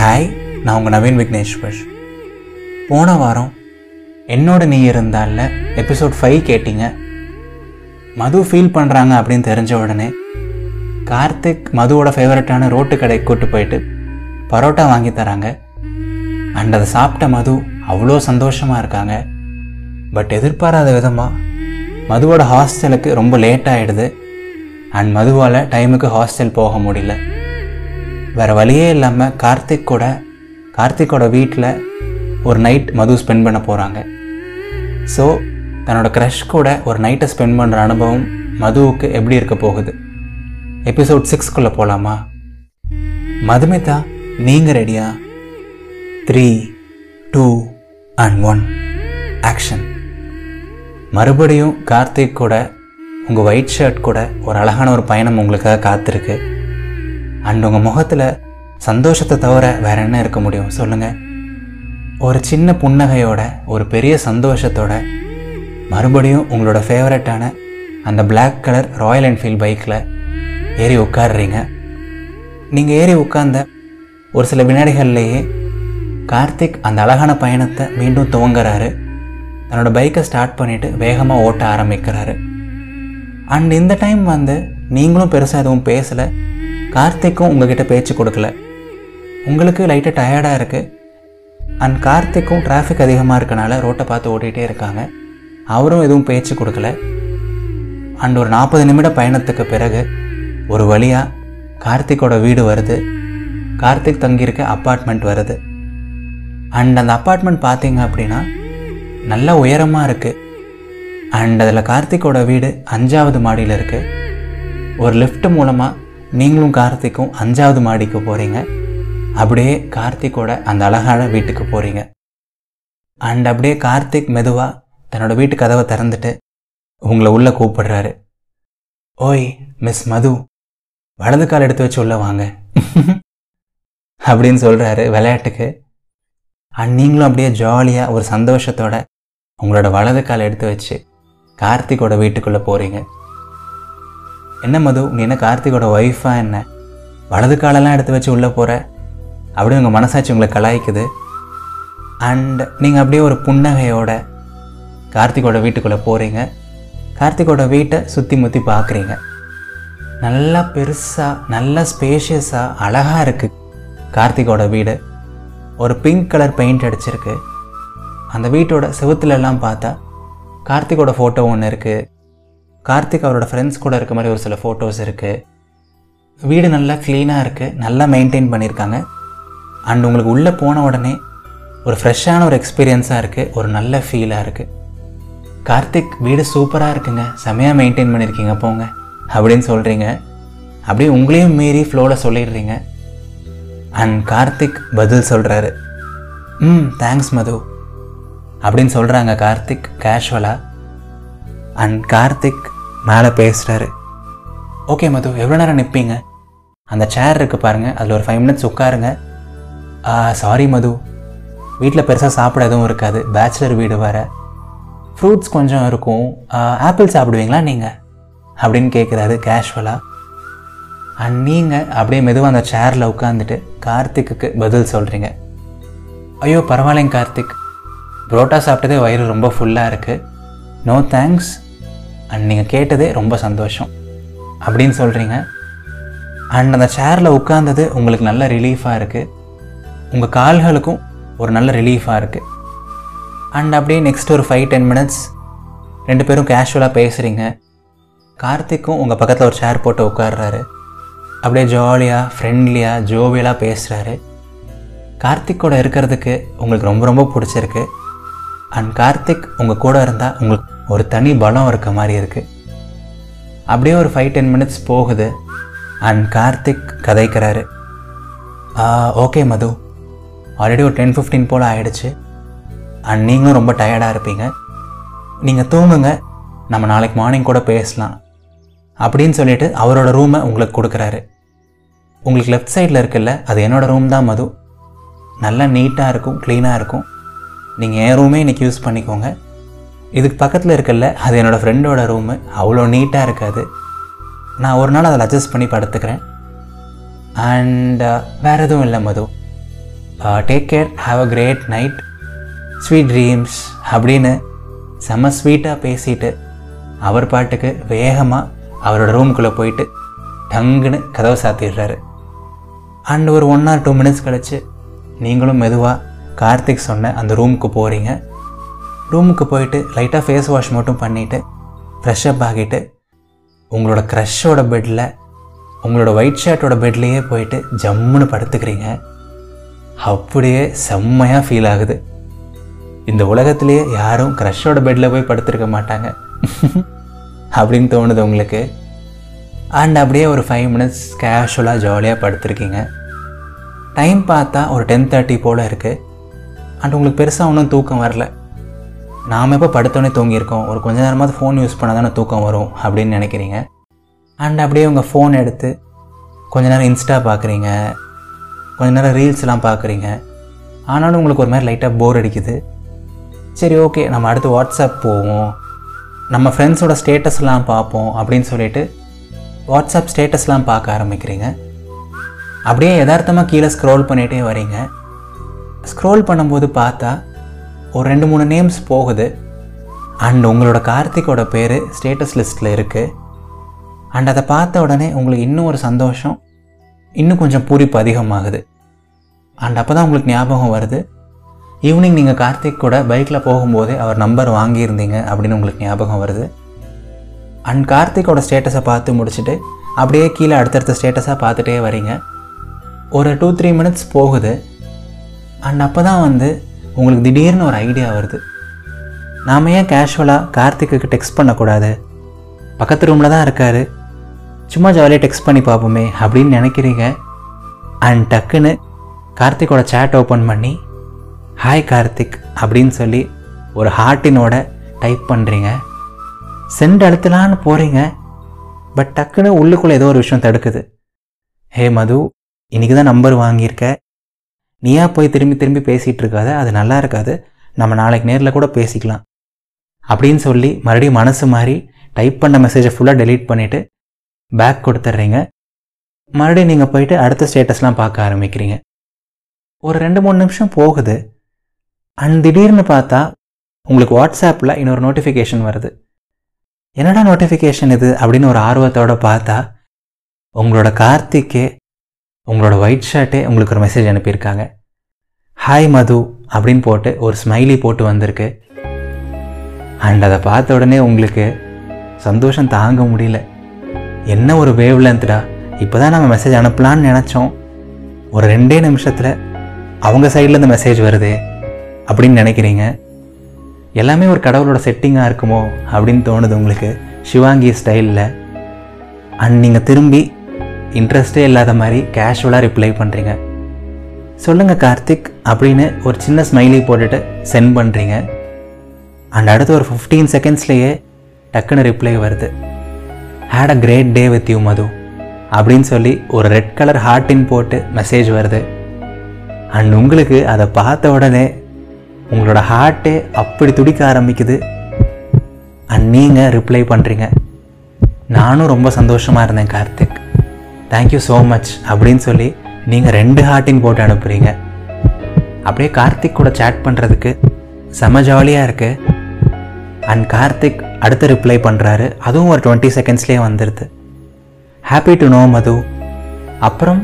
Hi நான் உங்கள் நவீன் விக்னேஸ்வர். போன வாரம் என்னோட நீ இருந்தால எபிசோட் ஃபைவ் கேட்டிங்க. மது ஃபீல் பண்ணுறாங்க அப்படின்னு தெரிஞ்ச உடனே கார்த்திக் மதுவோட ஃபேவரட்டான ரோட்டு கடைக்கு கூட்டு போயிட்டு பரோட்டா வாங்கி தராங்க. அண்ட் அதை சாப்பிட்ட மது அவ்வளோ சந்தோஷமாக இருக்காங்க. பட் எதிர்பாராத விதமாக மதுவோட ஹாஸ்டலுக்கு ரொம்ப லேட் ஆகிடுது அண்ட் மதுவால் டைமுக்கு ஹாஸ்டல் போக முடியல. வேறு வழியே இல்லாமல் கார்த்திக் கூட கார்த்திக்கோட வீட்டில் ஒரு நைட் மது ஸ்பெண்ட் பண்ண போகிறாங்க ஸோ தன்னோட க்ரஷ் கூட ஒரு நைட்டை ஸ்பெண்ட் பண்ணுற அனுபவம் மதுவுக்கு எப்படி இருக்க போகுது? எபிசோட் சிக்ஸ்குள்ளே போகலாமா மதுமிதா நீங்கள் ரெடியா three two and one action மறுபடியும் கார்த்திக் கூட உங்கள் ஒயிட் ஷர்ட் கூட ஒரு அழகான ஒரு பயணம் உங்களுக்காக காத்திருக்கு. அண்ட் உங்கள் முகத்தில் சந்தோஷத்தை தவிர வேற என்ன இருக்க முடியும்? சொல்லுங்கள் ஒரு சின்ன புன்னகையோட ஒரு பெரிய சந்தோஷத்தோட மறுபடியும் உங்களோட ஃபேவரட்டான அந்த பிளாக் கலர் ராயல் என்ஃபீல்ட் பைக்கில் ஏறி உட்காடுறீங்க நீங்கள் ஏறி உட்கார்ந்த ஒரு சில வினாடிகள்லேயே கார்த்திக் அந்த அழகான பயணத்தை மீண்டும் துவங்குறாரு. தன்னோட பைக்கை ஸ்டார்ட் பண்ணிவிட்டு வேகமாக ஓட்ட ஆரம்பிக்கிறாரு. அண்ட் இந்த டைம் வந்து நீங்களும் பெருசாக எதுவும் பேசலை. கார்த்திக்கும் உங்ககிட்ட பேச்சு கொடுக்கல. உங்களுக்கு லைட்டாக டயர்டாக இருக்குது அண்ட் கார்த்திக்கும் டிராஃபிக் அதிகமாக இருக்கனால ரோட்டை பார்த்து ஓட்டிகிட்டே இருக்காங்க. அவரும் எதுவும் பேச்சு கொடுக்கல. அண்ட் ஒரு நாற்பது நிமிட பயணத்துக்கு பிறகு ஒரு வழியாக கார்த்திக்கோட வீடு வருது. கார்த்திக் தங்கியிருக்க அப்பார்ட்மெண்ட் வருது. அண்ட் அந்த அப்பார்ட்மெண்ட் பார்த்தீங்க அப்படின்னா நல்ல உயரமாக இருக்குது அண்ட் அதில் கார்த்திக்கோட வீடு அஞ்சாவது மாடியில் இருக்குது ஒரு லிஃப்ட் மூலமாக நீங்களும் கார்த்திக்கும் அஞ்சாவது மாடிக்கு போகிறீங்க அப்படியே கார்த்திக்கோட அந்த அழகான வீட்டுக்கு போகிறீங்க அண்ட் அப்படியே கார்த்திக் மெதுவாக தன்னோட வீட்டு கதவை திறந்துட்டு உங்களை உள்ளே கூப்பிடுறாரு. ஓய் மிஸ் மது வலது கால் எடுத்து வச்சு உள்ளே வாங்க. அப்படின்னு சொல்கிறாரு விளையாட்டுக்கு. அண்ட் நீங்களும் அப்படியே ஜாலியாக ஒரு சந்தோஷத்தோட உங்களோட வலது கால் எடுத்து வச்சு கார்த்திக்கோட வீட்டுக்குள்ளே போகிறீங்க என்ன மது? நீ என்ன கார்த்திகோட ஒய்ஃபா என்ன? வலது காலெல்லாம் எடுத்து வச்சு உள்ளே போகிற அப்படியே உங்கள் மனசாட்சி உங்களை கலாய்க்குது. அண்ட் நீங்கள் அப்படியே ஒரு புன்னகையோட கார்த்திகோட வீட்டுக்குள்ளே போகிறீங்க கார்த்திகோட வீட்டை சுற்றி முற்றி பார்க்குறீங்க. நல்லா பெருசாக நல்லா ஸ்பேஷியஸாக அழகாக இருக்குது கார்த்திகோட வீடு. ஒரு பிங்க் கலர் பெயிண்ட் அடிச்சிருக்கு. அந்த வீட்டோட செவுத்துலலாம் பார்த்தா கார்த்திகோட ஃபோட்டோ ஒன்று இருக்குது கார்த்திக் அவரோட ஃப்ரெண்ட்ஸ் கூட இருக்க மாதிரி ஒரு சில ஃபோட்டோஸ் இருக்குது வீடு நல்லா க்ளீனாக இருக்குது நல்லா மெயின்டைன் பண்ணியிருக்காங்க. அண்ட் உங்களுக்கு உள்ளே போன உடனே ஒரு ஃப்ரெஷ்ஷான ஒரு எக்ஸ்பீரியன்ஸாக இருக்குது ஒரு நல்ல ஃபீலாக இருக்குது கார்த்திக் வீடு சூப்பராக இருக்குங்க செமையாக மெயின்டைன் பண்ணியிருக்கீங்க போங்க அப்படின்னு சொல்கிறீங்க அப்படியே உங்களையும் மீறி ஃப்ளோவில் சொல்லிடுறீங்க. அண்ட் கார்த்திக் பதில் சொல்கிறாரு ம் தேங்க்ஸ் மது. அப்படின்னு சொல்கிறாங்க கார்த்திக் கேஷுவலாக அண்ட் கார்த்திக் மேலே பேசுகிறாரு ஓகே மது எவ்வளோ நேரம் நிற்பீங்க அந்த சேர் இருக்குது பாருங்கள் அதில் ஒரு ஃபைவ் மினிட்ஸ் உட்காருங்க. சாரி மது வீட்டில் பெருசாக சாப்பிட எதுவும் இருக்காது. பேச்சுலர் வீடு வேறு. ஃப்ரூட்ஸ் கொஞ்சம் இருக்கும். ஆப்பிள் சாப்பிடுவீங்களா நீங்கள் அப்படின்னு கேட்குறாரு கேஷுவலாக அண்ட் நீங்கள் அப்படியே மெதுவாக அந்த சேரில் உட்காந்துட்டு கார்த்திக்கு பதில் சொல்கிறீங்க ஐயோ பரவாயில்லைங்க கார்த்திக். புரோட்டா சாப்பிட்டதே வயிறு ரொம்ப ஃபுல்லாக இருக்குது நோ தேங்க்ஸ் அண்ட் நீங்கள் கேட்டதே ரொம்ப சந்தோஷம். அப்படின்னு சொல்கிறீங்க அண்ட் அந்த சேரில் உட்காந்தது உங்களுக்கு நல்ல ரிலீஃபாக இருக்குது உங்கள் கால்களுக்கும் ஒரு நல்ல ரிலீஃபாக இருக்குது அண்ட் அப்படியே நெக்ஸ்ட் ஒரு ஃபைவ் டென் மினிட்ஸ் ரெண்டு பேரும் கேஷுவலாக பேசுகிறீங்க கார்த்திக்கும் உங்கள் பக்கத்தில் ஒரு சேர் போட்டு உட்காடுறாரு அப்படியே ஜாலியாக ஃப்ரெண்ட்லியாக ஜோவியலாக பேசுகிறாரு கார்த்திக் கூட இருக்கிறதுக்கு உங்களுக்கு ரொம்ப ரொம்ப பிடிச்சிருக்கு. அண்ட் கார்த்திக் உங்கள் கூட இருந்தால் உங்களுக்கு ஒரு தனி பலம் இருக்க மாதிரி இருக்குது அப்படியே ஒரு ஃபைவ் டென் மினிட்ஸ் போகுது. அண்ட் கார்த்திக் கதைக்கிறாரு. ஓகே மது. ஆல்ரெடி ஒரு டென் ஃபிஃப்டீன் போல் ஆகிடுச்சு அண்ட் நீங்களும் ரொம்ப டயர்டாக இருப்பீங்க. நீங்கள் தூங்குங்க. நம்ம நாளைக்கு மார்னிங் கூட பேசலாம். அப்படின்னு சொல்லிட்டு அவரோட ரூமை உங்களுக்கு கொடுக்குறாரு. உங்களுக்கு லெஃப்ட் சைடில் இருக்குல்ல அது என்னோடய ரூம் தான் மது. நல்லா நீட்டாக இருக்கும் க்ளீனாக இருக்கும். நீங்கள் என் ரூமே இன்றைக்கி யூஸ் பண்ணிக்கோங்க. இதுக்கு பக்கத்தில் இருக்கல அது என்னோடய ஃப்ரெண்டோட ரூமு அவ்வளோ நீட்டாக இருக்காது. நான் ஒரு நாள் அதில் அட்ஜஸ்ட் பண்ணி படுத்துக்கிறேன். அண்ட் uh, வேறு எதுவும் இல்லை Madhu. Take care have a great night sweet dreams அப்படின்னு செம்ம ஸ்வீட்டாக பேசிட்டு அவர் பாட்டுக்கு வேகமாக அவரோட ரூமுக்குள்ளே போயிட்டு டங்குன்னு கதவை சாத்திடுறாரு. அண்ட் ஒரு ஒன் ஆர் டூ மினிட்ஸ் கழித்து நீங்களும் மெதுவாக கார்த்திக் சொன்ன அந்த ரூமுக்கு போகிறீங்க ரூமுக்கு போயிட்டு லைட்டாக ஃபேஸ் வாஷ் மட்டும் பண்ணிவிட்டு ஃப்ரெஷ்அப் ஆகிட்டு உங்களோட க்ரஷ்ஷோட பெட்டில் உங்களோட ஒயிட் ஷர்ட்டோட பெட்லேயே போயிட்டு ஜம்முன்னு படுத்துக்கிறீங்க. அப்படியே செம்மையாக ஃபீல் ஆகுது. இந்த உலகத்திலேயே யாரும் க்ரஷ்ஷோட பெட்டில் போய் படுத்திருக்க மாட்டாங்க. அப்படின்னு தோணுது உங்களுக்கு. அண்ட் அப்படியே ஒரு ஃபைவ் மினிட்ஸ் கேஷுவலாக ஜாலியாக படுத்திருக்கீங்க. டைம் பார்த்தா ஒரு டென் தேர்ட்டி போல் இருக்குது அண்ட் உங்களுக்கு பெருசாக ஒன்றும் தூக்கம் வரல. நாம் எப்போ படுத்தோடனே தூங்கியிருக்கோம். ஒரு கொஞ்ச நேரமாவது ஃபோன் யூஸ் பண்ணால் தானே தூக்கம் வரும் அப்படின்னு நினைக்கிறீங்க. அண்ட் அப்படியே உங்கள் ஃபோன் எடுத்து கொஞ்ச நேரம் இன்ஸ்டா பார்க்குறீங்க கொஞ்ச நேரம் ரீல்ஸ்லாம் பார்க்குறீங்க ஆனாலும் உங்களுக்கு ஒரு மாதிரி லைட்டாக போர் அடிக்குது. சரி ஓகே நம்ம அடுத்து வாட்ஸ்அப் போவோம். நம்ம ஃப்ரெண்ட்ஸோட ஸ்டேட்டஸ்லாம் பார்ப்போம் அப்படின்னு சொல்லிட்டு வாட்ஸ்அப் ஸ்டேட்டஸ்லாம் பார்க்க ஆரம்பிக்கிறீங்க. அப்படியே யதார்த்தமாக கீழே ஸ்க்ரோல் பண்ணிகிட்டே வரீங்க. ஸ்க்ரோல் பண்ணும்போது பார்த்தா ஒரு ரெண்டு மூணு நேம்ஸ் போகுது. அண்ட் உங்களோட கார்த்திக்கோட பேர் ஸ்டேட்டஸ் லிஸ்ட்டில் இருக்குது அண்ட் அதை பார்த்த உடனே உங்களுக்கு இன்னும் ஒரு சந்தோஷம் இன்னும் கொஞ்சம் பூரிப்பு அதிகமாகுது. அண்ட் அப்போ தான் உங்களுக்கு ஞாபகம் வருது ஈவினிங் நீங்கள் கார்த்திக் கூட பைக்கில் போகும்போதே அவர் நம்பர் வாங்கியிருந்தீங்க அப்படின்னு உங்களுக்கு ஞாபகம் வருது. அண்ட் கார்த்திக்கோட ஸ்டேட்டஸை பார்த்து முடிச்சுட்டு அப்படியே கீழே அடுத்தடுத்த ஸ்டேட்டஸாக பார்த்துட்டே வரீங்க. ஒரு டூ த்ரீ மினிட்ஸ் போகுது. அண்ட் அப்போ தான் வந்து உங்களுக்கு திடீர்னு ஒரு ஐடியா வருது. நாம் ஏன் கேஷுவலாக கார்த்திக்கு டெக்ஸ்ட் பண்ணக்கூடாது? பக்கத்து ரூமில் தான் இருக்கார். சும்மா ஜாலியாக டெக்ஸ்ட் பண்ணி பார்ப்போமே அப்படின்னு நினைக்கிறீங்க. அண்ட் டக்குன்னு கார்த்திக்கோட சேட் ஓப்பன் பண்ணி ஹாய் கார்த்திக் அப்படின்னு சொல்லி ஒரு ஹார்ட்டினோட டைப் பண்ணுறீங்க சென்ட் அழுத்தலான்னு போகிறீங்க பட் டக்குன்னு உள்ளுக்குள்ளே ஏதோ ஒரு விஷயம் தடுக்குது. ஹே மது இன்றைக்கி தான் நம்பர் வாங்கியிருக்க. நீயா போய் திரும்பி திரும்பி பேசிகிட்டு இருக்காத அது நல்லா இருக்காது. நம்ம நாளைக்கு நேரில் கூட பேசிக்கலாம். அப்படின்னு சொல்லி மறுபடியும் மனசு மாறி டைப் பண்ண மெசேஜை ஃபுல்லாக டெலீட் பண்ணிவிட்டு பேக் கொடுத்துட்றீங்க. மறுபடியும் நீங்கள் போயிட்டு அடுத்த ஸ்டேட்டஸ்லாம் பார்க்க ஆரம்பிக்கிறீங்க. ஒரு ரெண்டு மூணு நிமிஷம் போகுது. அண்ட் திடீர்னு பார்த்தா உங்களுக்கு வாட்ஸ்அப்பில் இன்னொரு நோட்டிஃபிகேஷன் வருது. என்னடா நோட்டிஃபிகேஷன் இது? அப்படின்னு ஒரு ஆர்வத்தோட பார்த்தா உங்களோட கார்த்திக்கே உங்களோட ஒயிட் ஷர்ட்டே உங்களுக்கு ஒரு மெசேஜ் அனுப்பியிருக்காங்க. ஹாய் மது அப்படின்னு போட்டு ஒரு ஸ்மைலி போட்டு வந்திருக்கு. அண்ட் அதை பார்த்த உடனே உங்களுக்கு சந்தோஷம் தாங்க முடியல. என்ன ஒரு வேவ் லென்த்டா இப்போ தான் நம்ம மெசேஜ் அனுப்பலான்னு நினச்சோம். ஒரு ரெண்டே நிமிஷத்தில் அவங்க சைடில் இந்த மெசேஜ் வருது அப்படின்னு நினைக்கிறீங்க. எல்லாமே ஒரு கடவுளோட செட்டிங்காக இருக்குமோ அப்படின்னு தோணுது உங்களுக்கு. சிவாங்கி ஸ்டைலில் அண்ட் நீங்கள் திரும்பி இன்ட்ரெஸ்டே இல்லாத மாதிரி கேஷுவலாக ரிப்ளை பண்ணுறீங்க சொல்லுங்கள் கார்த்திக் அப்படின்னு ஒரு சின்ன ஸ்மைலி போட்டுட்டு சென்ட் பண்ணுறீங்க அண்ட் அடுத்து ஒரு ஃபிஃப்டீன் செகண்ட்ஸ்லேயே டக்குன்னு ரிப்ளை வருது. Had a great day with you Madhu அப்படின்னு சொல்லி ஒரு ரெட் கலர் ஹார்ட்டின் போட்டு மெசேஜ் வருது. அண்ட் உங்களுக்கு அதை பார்த்த உடனே உங்களோட ஹார்ட்டே அப்படி துடிக்க ஆரம்பிக்குது. அண்ட் நீங்கள் ரிப்ளை பண்ணுறீங்க நானும் ரொம்ப சந்தோஷமாக இருந்தேன் கார்த்திக். தேங்க்யூ ஸோ மச் அப்படின்னு சொல்லி நீங்கள் ரெண்டு ஹார்ட்டின் போட்டு அனுப்புகிறீங்க அப்படியே கார்த்திக் கூட சேட் பண்ணுறதுக்கு செம ஜாலியாக இருக்குது அண்ட் கார்த்திக் அடுத்து ரிப்ளை பண்ணுறாரு அதுவும் ஒரு டுவெண்ட்டி செகண்ட்ஸ்லேயே வந்துடுது ஹாப்பி டு நோ மது. அப்புறம்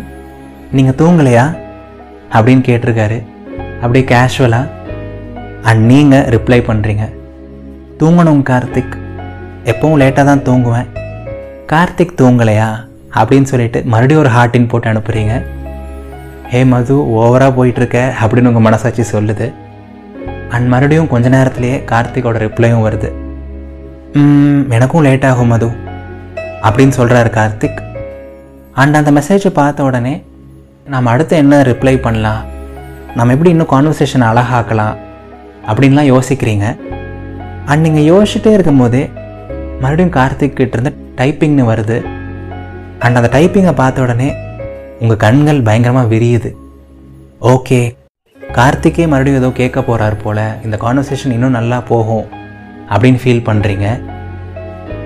நீங்கள் தூங்கலையா? அப்படின்னு கேட்டிருக்காரு. அப்படியே கேஷுவலாக அண்ட் நீங்கள் ரிப்ளை பண்ணுறீங்க தூங்கணும் கார்த்திக். எப்பவும் லேட்டாக தான் தூங்குவேன். கார்த்திக் தூங்கலையா? அப்படின்னு சொல்லிட்டு மறுபடியும் ஒரு ஹார்ட்டின் போட்டு அனுப்புகிறீங்க ஹே மது ஓவராக போயிட்டுருக்க அப்படின்னு உங்கள் மனசாட்சி சொல்லுது. அண்ட் மறுபடியும் கொஞ்ச நேரத்திலேயே கார்த்திகோட ரிப்ளையும் வருது. "ம், எனக்கும் லேட் ஆகும் மது அப்படின்னு சொல்கிறாரு கார்த்திக். அண்ட் அந்த மெசேஜை பார்த்த உடனே நாம் அடுத்து என்ன ரிப்ளை பண்ணலாம்? நம்ம எப்படி இன்னும் கான்வர்சேஷன் அழகாக்கலாம்? அப்படின்லாம் யோசிக்கிறீங்க. அண்ட் நீங்கள் யோசிச்சுட்டே இருக்கும்போதே மறுபடியும் கார்த்திக் கிட்டேருந்து டைப்பிங்னு வருது. அண்ட் அந்த டைப்பிங்கை பார்த்த உடனே உங்கள் கண்கள் பயங்கரமாக விரியுது. ஓகே கார்த்திக்கே மறுபடியும் ஏதோ கேட்க போகிறார் போல் இந்த கான்வர்சேஷன் இன்னும் நல்லா போகும் அப்படின்னு ஃபீல் பண்ணுறீங்க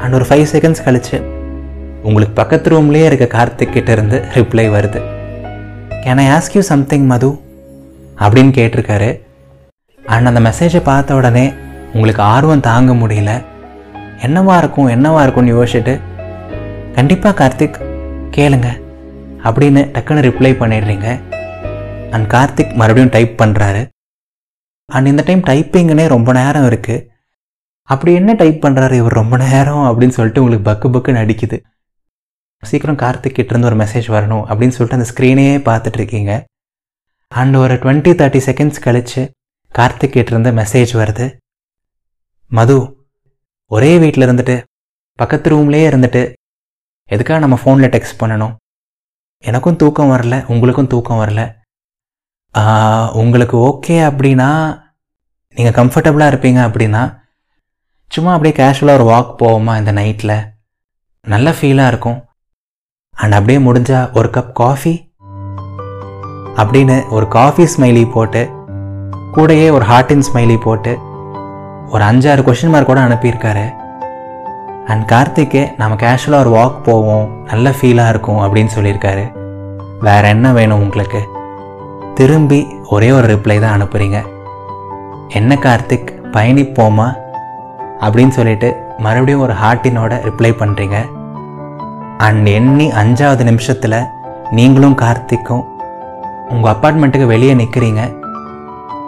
அண்ட் ஒரு ஃபைவ் செகண்ட்ஸ் கழிச்சு உங்களுக்கு பக்கத்து ரூம்லேயே இருக்க கார்த்திக் இருந்து ரிப்ளை வருது. Can I ask you something Madhu? அப்படின்னு கேட்டிருக்காரு. அண்ட் அந்த மெசேஜை பார்த்த உடனே உங்களுக்கு ஆர்வம் தாங்க முடியல. என்னவா இருக்கும் என்னவா இருக்கும்னு யோசிச்சுட்டு கண்டிப்பாக கார்த்திக் கேளுங்க. அப்படின்னு டக்குன்னு ரிப்ளை பண்ணிடுறீங்க. அண்ட் கார்த்திக் மறுபடியும் டைப் பண்ணுறாரு அண்ட் இந்த டைம் டைப்பிங்னே ரொம்ப நேரம் இருக்குது அப்படி என்ன டைப் பண்ணுறாரு இவர் ரொம்ப நேரம் அப்படின்னு சொல்லிட்டு உங்களுக்கு பக்கு பக்குன்னு அடிக்குது. சீக்கிரம் கார்த்திக் கிட்ட இருந்து ஒரு மெசேஜ் வரணும் அப்படின்னு சொல்லிட்டு அந்த ஸ்க்ரீனையே பார்த்துட்ருக்கீங்க அண்ட் ஒரு டுவெண்ட்டி தேர்ட்டி செகண்ட்ஸ் கழித்து கார்த்திக் கிட்டேருந்து மெசேஜ் வருது. மது ஒரே வீட்டில் இருந்துட்டு பக்கத்து ரூம்லேயே இருந்துட்டு எதுக்காக நம்ம ஃபோனில் டெக்ஸ்ட் பண்ணணும்? எனக்கும் தூக்கம் வரல உங்களுக்கும் தூக்கம் வரல. உங்களுக்கு ஓகே அப்படின்னா நீங்கள் கம்ஃபர்டபுளாக இருப்பீங்க அப்படின்னா சும்மா அப்படியே கேஷுவலாக ஒரு வாக் போவோமா இந்த நைட்டில் நல்ல ஃபீலாக இருக்கும். அண்ட் அப்படியே முடிஞ்சால் ஒரு கப் காஃபி அப்படின்னு ஒரு காஃபி ஸ்மைலி போட்டு கூடையே ஒரு ஹார்ட்டின் ஸ்மைலி போட்டு ஒரு அஞ்சாறு கொஷின் மார்க் கூட அனுப்பியிருக்காரு. அண்ட் கார்த்திக்கு நம்ம கேஷுவலாக ஒரு வாக் போவோம். நல்ல ஃபீலாக இருக்கும் அப்படின்னு சொல்லியிருக்காரு. வேறு என்ன வேணும் உங்களுக்கு? திரும்பி ஒரே ஒரு ரிப்ளை தான் அனுப்புகிறீங்க என்ன கார்த்திக் பயணிப்போமா? அப்படின்னு சொல்லிட்டு மறுபடியும் ஒரு ஹார்ட்டினோட ரிப்ளை பண்ணுறீங்க அண்ட் எண்ணி அஞ்சாவது நிமிஷத்தில் நீங்களும் கார்த்திக்கும் உங்கள் அப்பார்ட்மெண்ட்டுக்கு வெளியே நிற்கிறீங்க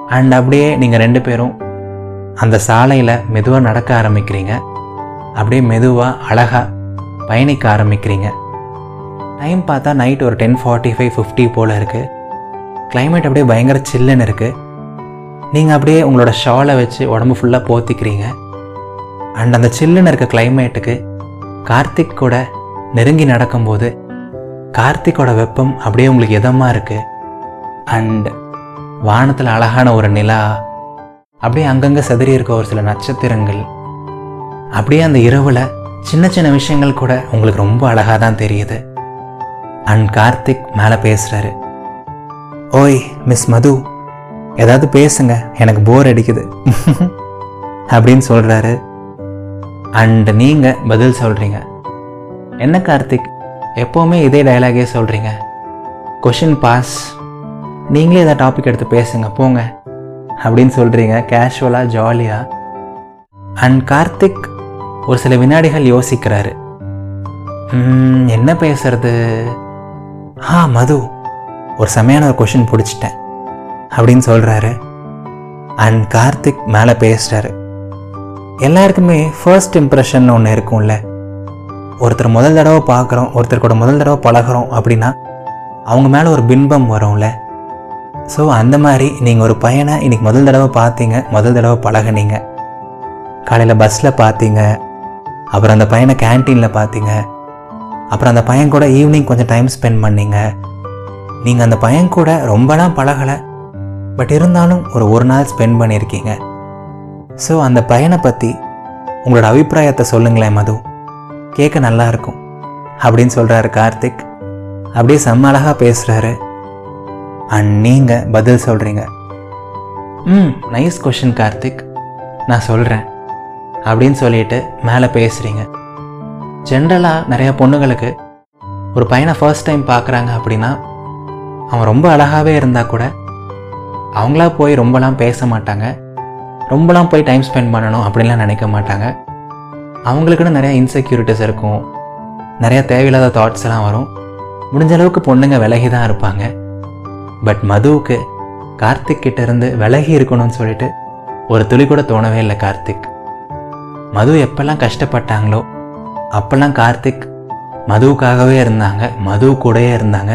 அண்ட் அப்படியே நீங்கள் ரெண்டு பேரும் அந்த சாலையில் மெதுவாக நடக்க ஆரம்பிக்கிறீங்க. அப்படியே மெதுவாக அழகாக பயணிக்க ஆரம்பிக்கிறீங்க. டைம் பார்த்தா நைட் ஒரு டென் ஃபார்ட்டி ஃபைவ் ஃபிஃப்டி போல் இருக்குது கிளைமேட் அப்படியே பயங்கர சில்லுன்னு இருக்குது நீங்கள் அப்படியே உங்களோட ஷாலை வச்சு உடம்பு ஃபுல்லாக போத்திக்கிறீங்க. அண்ட் அந்த சில்லுன்னு இருக்க கிளைமேட்டுக்கு கார்த்திக் கூட நெருங்கி நடக்கும்போது கார்த்திக்கோட வெப்பம் அப்படியே உங்களுக்கு இதமாக இருக்குது அண்ட் வானத்தில் அழகான ஒரு நிலா அப்படியே அங்கங்கே செதறி இருக்க ஒரு சில நட்சத்திரங்கள் அப்படியே அந்த இரவில் சின்ன சின்ன விஷயங்கள் கூட உங்களுக்கு ரொம்ப அழகாக தான் தெரியுது. அண்ட் கார்த்திக் மேலே பேசுகிறாரு ஓய் மிஸ் மது ஏதாவது பேசுங்க எனக்கு போர் அடிக்குது. அப்படின்னு சொல்கிறாரு அண்ட் நீங்கள் பதில் சொல்கிறீங்க என்ன கார்த்திக் எப்போவுமே இதே டயலாகே சொல்கிறீங்க கொஷின் பாஸ் நீங்களே ஏதாவது டாபிக் எடுத்து பேசுங்க போங்க. அப்படின்னு சொல்கிறீங்க கேஷுவலாக ஜாலியாக அண்ட் கார்த்திக் ஒரு சில வினாடிகள் யோசிக்கிறாரு. என்ன பேசுறது? ஆ மது. ஒரு செமையான ஒரு கொஷின் பிடிச்சிட்டேன் அப்படின்னு சொல்கிறாரு அண்ட் கார்த்திக் மேலே பேசுகிறாரு எல்லாருக்குமே ஃபர்ஸ்ட் இம்ப்ரெஷன் ஒன்று இருக்கும்ல. ஒருத்தர் முதல் தடவை பார்க்குறோம் ஒருத்தர் கூட முதல் தடவை பழகுறோம் அப்படின்னா அவங்க மேலே ஒரு பின்பம் வரும்ல. ஸோ அந்த மாதிரி நீங்கள் ஒரு பையனை இன்றைக்கி முதல் தடவை பார்த்தீங்க முதல் தடவை பழகுனீங்க. காலையில் பஸ்ஸில் பார்த்தீங்க அப்புறம் அந்த பையனை கேன்டீனில் பார்த்தீங்க அப்புறம் அந்த பையன் கூட ஈவினிங் கொஞ்சம் டைம் ஸ்பெண்ட் பண்ணீங்க. நீங்கள் அந்த பையன் கூட ரொம்பலாம் பழகலை. பட் இருந்தாலும் ஒரு ஒரு நாள் ஸ்பெண்ட் பண்ணியிருக்கீங்க ஸோ அந்த பையனை பற்றி உங்களோட அபிப்பிராயத்தை சொல்லுங்களேன் மது. கேட்க நல்லா இருக்கும். அப்படின்னு சொல்கிறாரு கார்த்திக். அப்படியே செம்ம அழகாக பேசுகிறாரு அண்ட் நீங்கள் பதில் சொல்கிறீங்க ம் நைஸ் கொஷின் கார்த்திக். நான் சொல்கிறேன் அப்படின்னு சொல்லிட்டு மேலே பேசுகிறீங்க ஜென்ரலாக நிறைய பொண்ணுங்களுக்கு ஒரு பையனை ஃபர்ஸ்ட் டைம் பார்க்குறாங்க அப்படின்னா அவன் ரொம்ப அழகாகவே இருந்தால் கூட அவங்களா போய் ரொம்பலாம் பேச மாட்டாங்க. ரொம்பலாம் போய் டைம் ஸ்பெண்ட் பண்ணணும் அப்படின்லாம் நினைக்க மாட்டாங்க. அவங்களுக்குன்னு நிறையா இன்செக்யூரிட்டிஸ் இருக்கும். நிறையா தேவையில்லாத தாட்ஸ் எல்லாம் வரும். முடிஞ்ச அளவுக்கு பொண்ணுங்க விலகி தான் இருப்பாங்க. பட் மதுவுக்கு கார்த்திக் கிட்டேருந்து விலகி இருக்கணும்னு சொல்லிட்டு ஒரு துளி கூட தோணவே இல்லை கார்த்திக். மது எப்பெல்லாம் கஷ்டப்பட்டாங்களோ அப்பெல்லாம் கார்த்திக் மதுவுக்காகவே இருந்தாங்க. மது கூடயே இருந்தாங்க.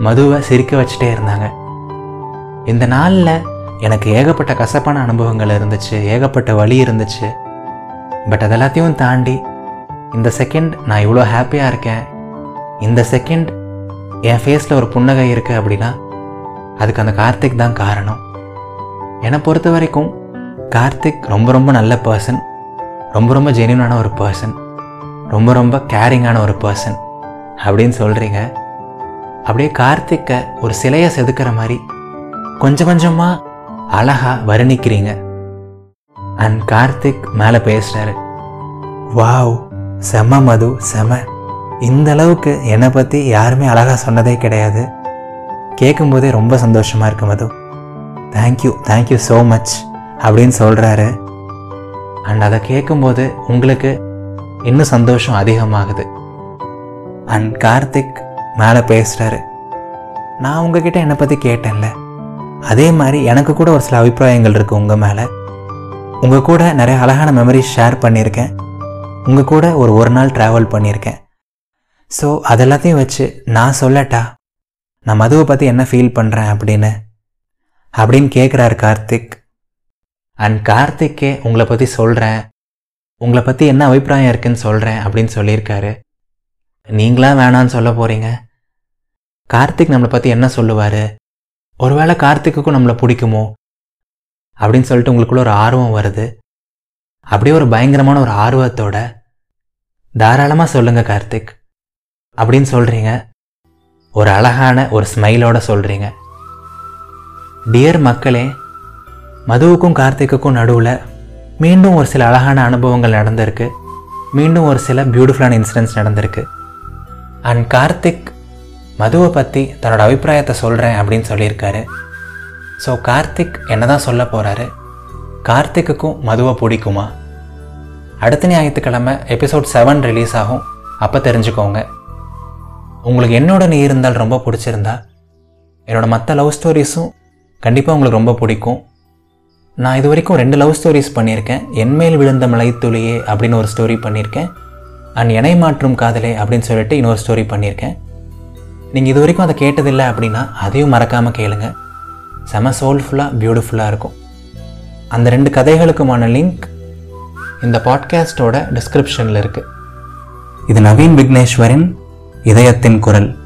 மதுவை சிரிக்க வச்சுட்டே இருந்தாங்க. இந்த நாளில் எனக்கு ஏகப்பட்ட கசப்பான அனுபவங்கள் இருந்துச்சு ஏகப்பட்ட வலி இருந்துச்சு. பட் அதெல்லாத்தையும் தாண்டி இந்த செகண்ட் நான் இவ்வளோ ஹாப்பியாக இருக்கேன். இந்த செகண்ட் என் ஃபேஸில் ஒரு புன்னகை இருக்குது அப்படின்னா அதுக்கு அந்த கார்த்திக் தான் காரணம். என்னை பொறுத்த வரைக்கும் கார்த்திக் ரொம்ப ரொம்ப நல்ல பர்சன் ரொம்ப ரொம்ப ஜெனியூனான ஒரு பர்சன் ரொம்ப ரொம்ப கேரிங்கான ஒரு பர்சன் அப்படின்னு சொல்கிறீங்க அப்படியே கார்த்திக்கை ஒரு சிலையை செதுக்கிற மாதிரி கொஞ்சம் கொஞ்சமாக அழகாக வர்ணிக்கிறீங்க. அண்ட் கார்த்திக் மேலே பேசுகிறாரு வாவ் செம மது செம. இந்த அளவுக்கு என்னை பற்றி யாருமே அழகாக சொன்னதே கிடையாது. கேட்கும்போதே ரொம்ப சந்தோஷமாக இருக்கு Madhu. Thank you thank you so much அப்படின்னு சொல்கிறாரு அண்ட் அதை கேட்கும்போது உங்களுக்கு இன்னும் சந்தோஷம் அதிகமாகுது. அண்ட் கார்த்திக் மேலே பேசுகிறாரு நான் உங்ககிட்ட என்னை பற்றி கேட்டேன்ல. அதே மாதிரி எனக்கு கூட ஒரு சில அபிப்பிராயங்கள் இருக்குது உங்கள் மேலே. உங்கள் கூட நிறைய அழகான மெமரிஸ் ஷேர் பண்ணியிருக்கேன். உங்கள் கூட ஒரு ஒரு நாள் ட்ராவல் பண்ணியிருக்கேன். ஸோ அதெல்லாத்தையும் வச்சு நான் சொல்லட்டா? நான் மதுவை பற்றி என்ன ஃபீல் பண்ணுறேன் அப்படின்னு? அப்படின்னு கேட்குறாரு கார்த்திக். அண்ட் கார்த்திக்கே உங்களை பற்றி சொல்கிறேன் உங்களை பற்றி என்ன அபிப்பிராயம் இருக்குன்னு சொல்கிறேன் அப்படின்னு சொல்லியிருக்காரு. நீங்களாம் வேணான்னு சொல்ல போகிறீங்க கார்த்திக் நம்மளை பற்றி என்ன சொல்லுவார்? ஒருவேளை கார்த்திக்குக்கும் நம்மளை பிடிக்குமோ? அப்படின்னு சொல்லிட்டு உங்களுக்குள்ள ஒரு ஆர்வம் வருது. அப்படியே ஒரு பயங்கரமான ஒரு ஆர்வத்தோட தாராளமாக சொல்லுங்கள் கார்த்திக். அப்படின்னு சொல்கிறீங்க ஒரு அழகான ஒரு ஸ்மைலோட சொல்கிறீங்க டியர் மக்களே மதுவுக்கும் கார்த்திக்குக்கும் நடுவில் மீண்டும் ஒரு சில அழகான அனுபவங்கள் நடந்திருக்கு. மீண்டும் ஒரு சில பியூட்டிஃபுல்லான இன்சிடென்ட்ஸ் நடந்திருக்கு. அண்ட் கார்த்திக் மதுவை பற்றி தன்னோட அபிப்பிராயத்தை சொல்கிறேன் அப்படின்னு சொல்லியிருக்காரு. ஸோ கார்த்திக் என்ன தான் சொல்ல போகிறாரு கார்த்திக்குக்கும் மதுவை பிடிக்குமா? அடுத்த ஞாயிற்றுக்கிழமை எபிசோட் செவன் ரிலீஸ் ஆகும். அப்போ தெரிஞ்சுக்கோங்க. உங்களுக்கு என்னோட நீ இருந்தால் ரொம்ப பிடிச்சிருந்தா என்னோடய மற்ற லவ் ஸ்டோரிஸும் கண்டிப்பாக உங்களுக்கு ரொம்ப பிடிக்கும். நான் இது வரைக்கும் ரெண்டு லவ் ஸ்டோரிஸ் பண்ணியிருக்கேன். என்மேல் விழுந்த மலைத்துளியே அப்படின்னு ஒரு ஸ்டோரி பண்ணியிருக்கேன். அண்ட் இணை மாற்றும் காதலே அப்படின்னு சொல்லிட்டு இன்னொரு ஸ்டோரி பண்ணியிருக்கேன். நீங்கள் இது வரைக்கும் அதை கேட்டதில்லை அப்படின்னா அதையும் மறக்காமல் கேளுங்க. செம சோல்ஃபுல்லாக பியூட்டிஃபுல்லாக இருக்கும். அந்த ரெண்டு கதைகளுக்குமான லிங்க் இந்த பாட்காஸ்டோட டிஸ்கிரிப்ஷனில் இருக்குது இது நவீன் விக்னேஸ்வரின் இதயத்தின் குரல்.